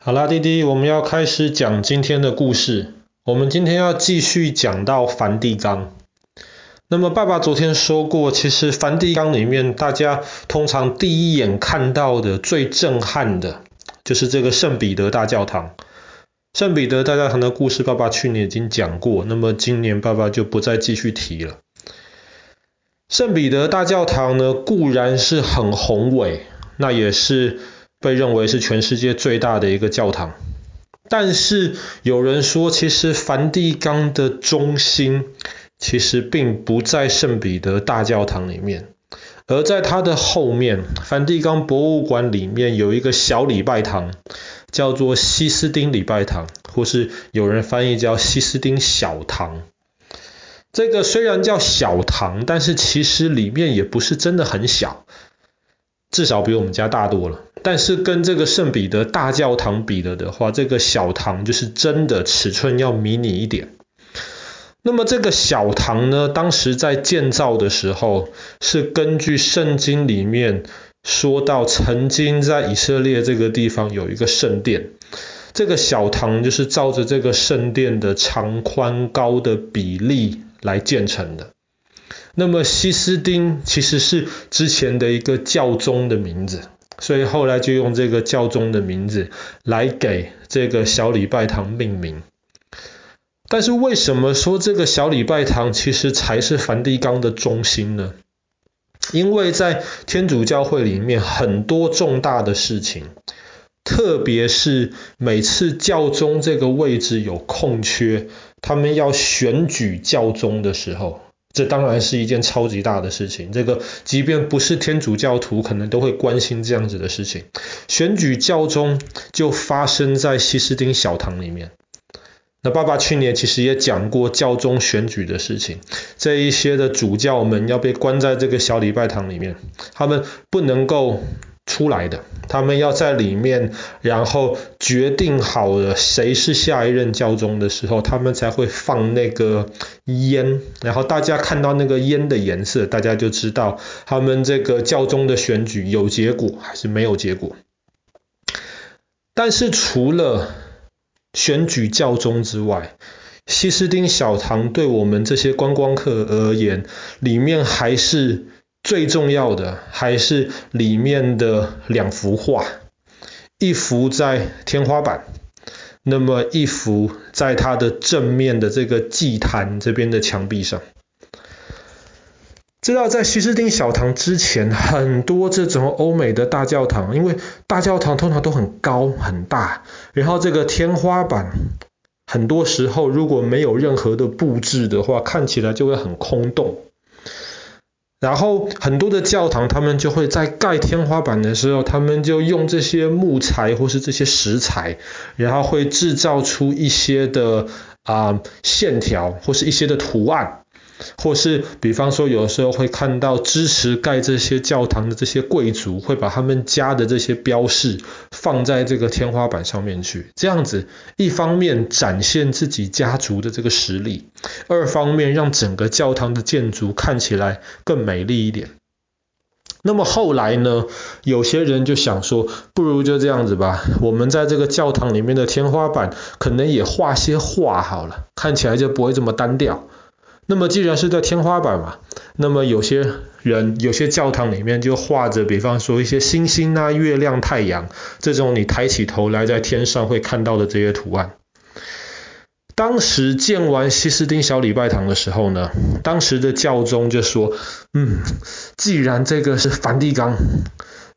好啦，弟弟，我们要开始讲今天的故事。我们今天要继续讲到梵蒂冈。那么，爸爸昨天说过，其实梵蒂冈里面，大家通常第一眼看到的最震撼的，就是这个圣彼得大教堂。圣彼得大教堂的故事，爸爸去年已经讲过，那么今年爸爸就不再继续提了。圣彼得大教堂呢，固然是很宏伟，那也是。被认为是全世界最大的一个教堂，但是有人说，其实梵蒂冈的中心其实并不在圣彼得大教堂里面，而在它的后面，梵蒂冈博物馆里面有一个小礼拜堂，叫做西斯丁礼拜堂，或是有人翻译叫西斯丁小堂。这个虽然叫小堂，但是其实里面也不是真的很小。至少比我们家大多了，但是跟这个圣彼得大教堂比了的话，这个小堂就是真的尺寸要迷你一点。那么这个小堂呢，当时在建造的时候，是根据圣经里面说到，曾经在以色列这个地方有一个圣殿，这个小堂就是照着这个圣殿的长宽高的比例来建成的。那么西斯丁其实是之前的一个教宗的名字，所以后来就用这个教宗的名字来给这个小礼拜堂命名。但是为什么说这个小礼拜堂其实才是梵蒂冈的中心呢？因为在天主教会里面很多重大的事情，特别是每次教宗这个位置有空缺，他们要选举教宗的时候。这当然是一件超级大的事情，这个即便不是天主教徒，可能都会关心这样子的事情。选举教宗就发生在西斯丁小堂里面。那爸爸去年其实也讲过教宗选举的事情，这一些的主教们要被关在这个小礼拜堂里面，他们不能够。出来的，他们要在里面，然后决定好了谁是下一任教宗的时候，他们才会放那个烟，然后大家看到那个烟的颜色，大家就知道他们这个教宗的选举有结果还是没有结果。但是除了选举教宗之外，西斯丁小堂对我们这些观光客而言，里面还是。最重要的还是里面的两幅画，一幅在天花板，那么一幅在它的正面的这个祭坛这边的墙壁上。知道在西斯丁小堂之前，很多这种欧美的大教堂，因为大教堂通常都很高很大，然后这个天花板很多时候如果没有任何的布置的话，看起来就会很空洞。然后很多的教堂，他们就会在盖天花板的时候，他们就用这些木材或是这些石材，然后会制造出一些的啊、线条或是一些的图案。或是比方说，有时候会看到支持盖这些教堂的这些贵族，会把他们家的这些标示放在这个天花板上面去。这样子，一方面展现自己家族的这个实力，二方面让整个教堂的建筑看起来更美丽一点。那么后来呢，有些人就想说，不如就这样子吧，我们在这个教堂里面的天花板可能也画些画好了，看起来就不会这么单调。那么既然是在天花板嘛，那么有些人、有些教堂里面就画着，比方说一些星星啊、月亮、太阳这种你抬起头来在天上会看到的这些图案。当时建完西斯丁小礼拜堂的时候呢，当时的教宗就说：“嗯，既然这个是梵蒂冈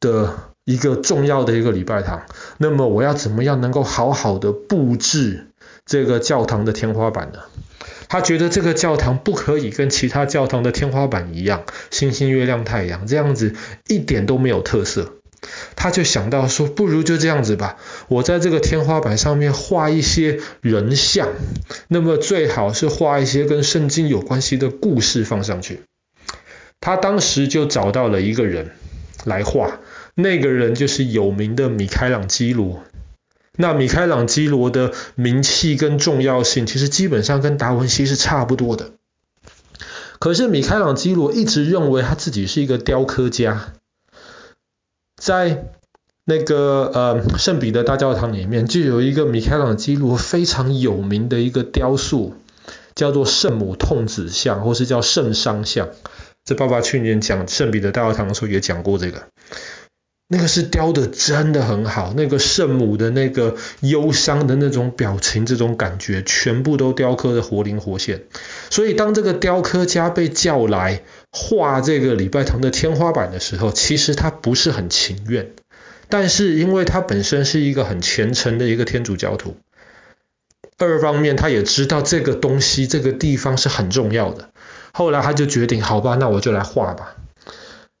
的一个重要的一个礼拜堂，那么我要怎么样能够好好的布置这个教堂的天花板呢？”他觉得这个教堂不可以跟其他教堂的天花板一样，星星、月亮、太阳这样子一点都没有特色。他就想到说，不如就这样子吧，我在这个天花板上面画一些人像，那么最好是画一些跟圣经有关系的故事放上去。他当时就找到了一个人来画，那个人就是有名的米开朗基罗。那米开朗基罗的名气跟重要性，其实基本上跟达文西是差不多的。可是米开朗基罗一直认为他自己是一个雕刻家，在那个呃圣彼得大教堂里面就有一个米开朗基罗非常有名的一个雕塑，叫做圣母痛子像，或是叫圣伤像。这爸爸去年讲圣彼得大教堂的时候也讲过这个。那个是雕的真的很好，那个圣母的那个忧伤的那种表情，这种感觉全部都雕刻的活灵活现。所以当这个雕刻家被叫来画这个礼拜堂的天花板的时候，其实他不是很情愿，但是因为他本身是一个很虔诚的一个天主教徒，二方面他也知道这个东西这个地方是很重要的，后来他就决定，好吧，那我就来画吧。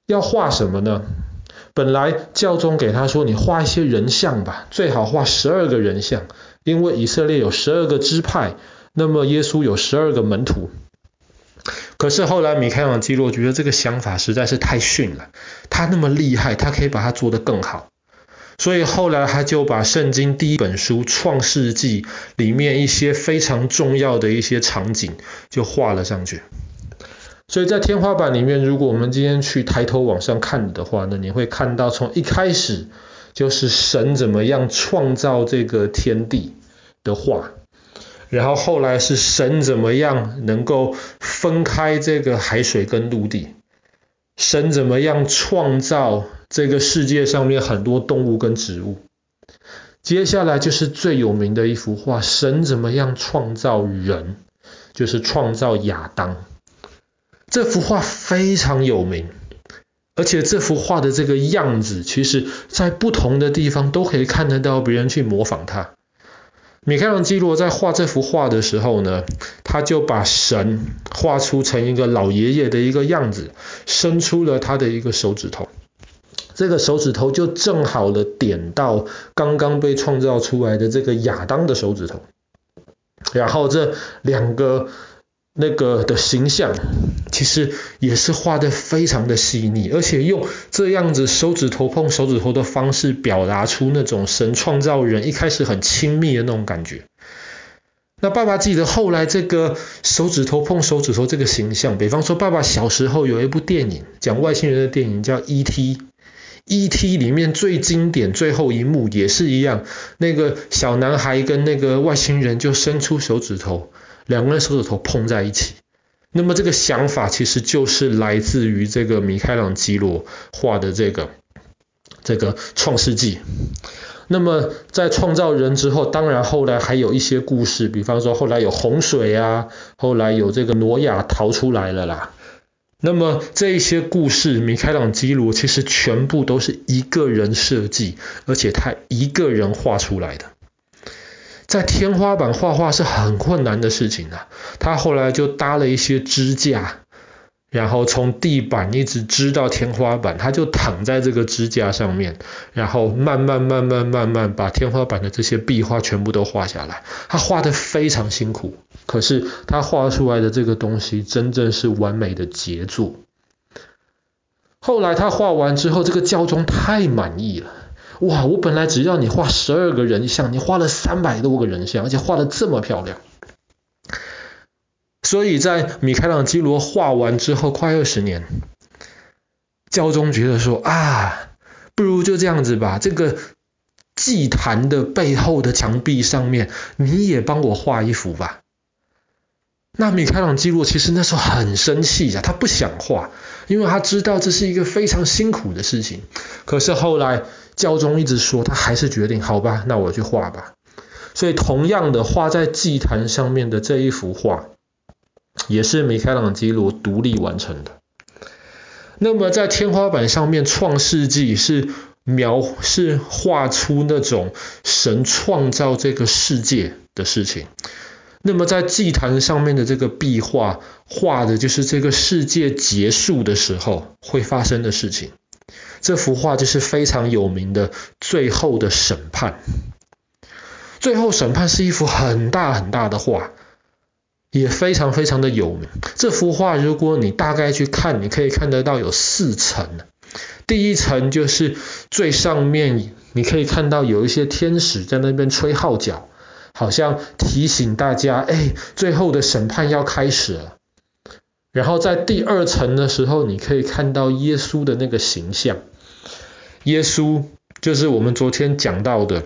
要画什么呢？本来教宗给他说：“你画一些人像吧，最好画十二个人像，因为以色列有十二个支派，那么耶稣有十二个门徒。”可是后来米开朗基罗觉得这个想法实在是太逊了，他那么厉害，他可以把它做得更好，所以后来他就把圣经第一本书《创世纪》里面一些非常重要的一些场景就画了上去。所以在天花板里面，如果我们今天去抬头往上看的话呢，你会看到从一开始就是神怎么样创造这个天地的画，然后后来是神怎么样能够分开这个海水跟陆地，神怎么样创造这个世界上面很多动物跟植物，接下来就是最有名的一幅画，神怎么样创造人，就是创造亚当。这幅画非常有名，而且这幅画的这个样子，其实在不同的地方都可以看得到别人去模仿他。米开朗基罗在画这幅画的时候呢，他就把神画出成一个老爷爷的一个样子，伸出了他的一个手指头，这个手指头就正好的点到刚刚被创造出来的这个亚当的手指头，然后这两个。那个的形象其实也是画得非常的细腻，而且用这样子手指头碰手指头的方式表达出那种神创造人一开始很亲密的那种感觉。那爸爸记得后来这个手指头碰手指头这个形象，比方说爸爸小时候有一部电影讲外星人的电影叫 E.T.，E.T. 里面最经典最后一幕也是一样，那个小男孩跟那个外星人就伸出手指头。两个人手指头碰在一起，那么这个想法其实就是来自于这个米开朗基罗画的这个这个创世纪。那么在创造人之后，当然后来还有一些故事，比方说后来有洪水啊，后来有这个挪亚逃出来了啦。那么这一些故事，米开朗基罗其实全部都是一个人设计，而且他一个人画出来的。在天花板画画是很困难的事情啊，他后来就搭了一些支架，然后从地板一直支到天花板，他就躺在这个支架上面，然后慢慢慢慢慢慢把天花板的这些壁画全部都画下来。他画得非常辛苦，可是他画出来的这个东西真正是完美的杰作。后来他画完之后，这个教宗太满意了。哇！我本来只要你画十二个人像，你画了三百多个人像，而且画得这么漂亮。所以在米开朗基罗画完之后，快二十年，教宗觉得说啊，不如就这样子吧，这个祭坛的背后的墙壁上面，你也帮我画一幅吧。那米开朗基罗其实那时候很生气呀，他不想画，因为他知道这是一个非常辛苦的事情。可是后来。教宗一直说，他还是决定好吧，那我去画吧。所以同样的画在祭坛上面的这一幅画，也是米开朗基罗独立完成的。那么在天花板上面，《创世纪》是描是画出那种神创造这个世界的事情。那么在祭坛上面的这个壁画，画的就是这个世界结束的时候会发生的事情。这幅画就是非常有名的《最后的审判》。最后审判是一幅很大很大的画，也非常非常的有名。这幅画如果你大概去看，你可以看得到有四层。第一层就是最上面，你可以看到有一些天使在那边吹号角，好像提醒大家，哎，最后的审判要开始了。然后在第二层的时候，你可以看到耶稣的那个形象。耶稣就是我们昨天讲到的。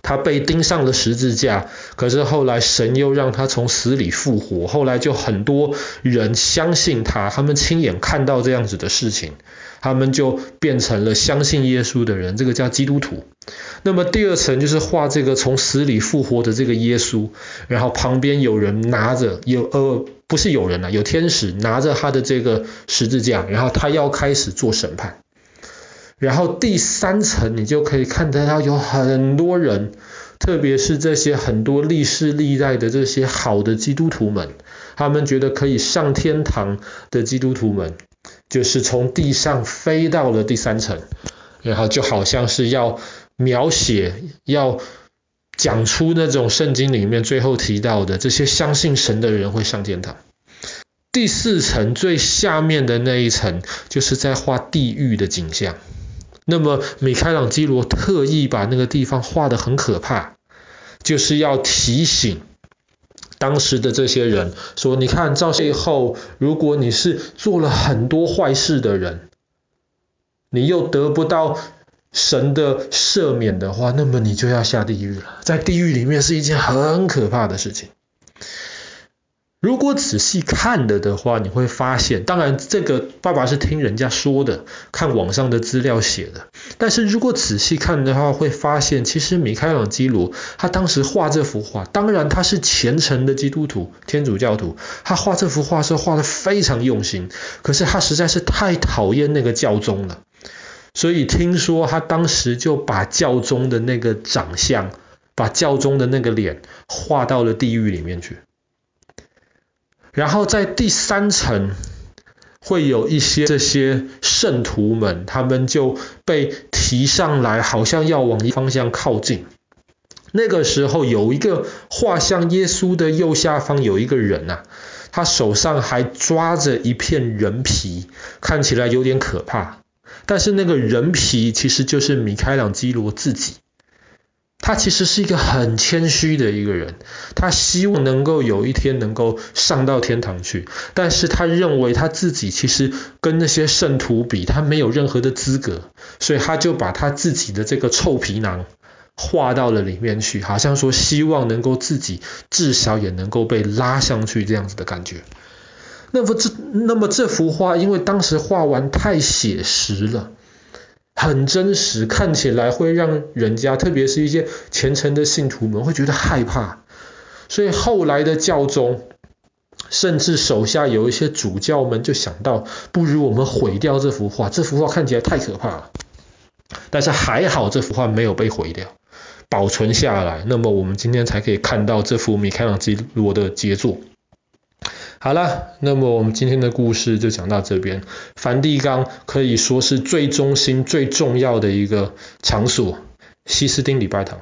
他被钉上了十字架，可是后来神又让他从死里复活，后来就很多人相信他，他们亲眼看到这样子的事情，他们就变成了相信耶稣的人，这个叫基督徒。那么第二层就是画这个从死里复活的这个耶稣，然后旁边有人拿着，有呃不是有人啊，有天使拿着他的这个十字架，然后他要开始做审判。然后第三层，你就可以看得到有很多人，特别是这些很多历世历代的这些好的基督徒们，他们觉得可以上天堂的基督徒们，就是从地上飞到了第三层，然后就好像是要描写、要讲出那种圣经里面最后提到的这些相信神的人会上天堂。第四层最下面的那一层，就是在画地狱的景象。那么，米开朗基罗特意把那个地方画得很可怕，就是要提醒当时的这些人说：“你看，到最后，如果你是做了很多坏事的人，你又得不到神的赦免的话，那么你就要下地狱了。在地狱里面是一件很可怕的事情。”如果仔细看了的话，你会发现，当然这个爸爸是听人家说的，看网上的资料写的。但是如果仔细看的话，会发现其实米开朗基罗他当时画这幅画，当然他是虔诚的基督徒、天主教徒，他画这幅画是画得非常用心。可是他实在是太讨厌那个教宗了，所以听说他当时就把教宗的那个长相，把教宗的那个脸画到了地狱里面去。然后在第三层会有一些这些圣徒们，他们就被提上来，好像要往一方向靠近。那个时候有一个画像耶稣的右下方有一个人啊，他手上还抓着一片人皮，看起来有点可怕。但是那个人皮其实就是米开朗基罗自己。他其实是一个很谦虚的一个人，他希望能够有一天能够上到天堂去，但是他认为他自己其实跟那些圣徒比，他没有任何的资格，所以他就把他自己的这个臭皮囊画到了里面去，好像说希望能够自己至少也能够被拉上去这样子的感觉。那么这那么这幅画，因为当时画完太写实了。很真实，看起来会让人家，特别是一些虔诚的信徒们会觉得害怕。所以后来的教宗，甚至手下有一些主教们就想到，不如我们毁掉这幅画，这幅画看起来太可怕了。但是还好，这幅画没有被毁掉，保存下来。那么我们今天才可以看到这幅米开朗基罗的杰作。好了，那么我们今天的故事就讲到这边。梵蒂冈可以说是最中心、最重要的一个场所——西斯丁礼拜堂。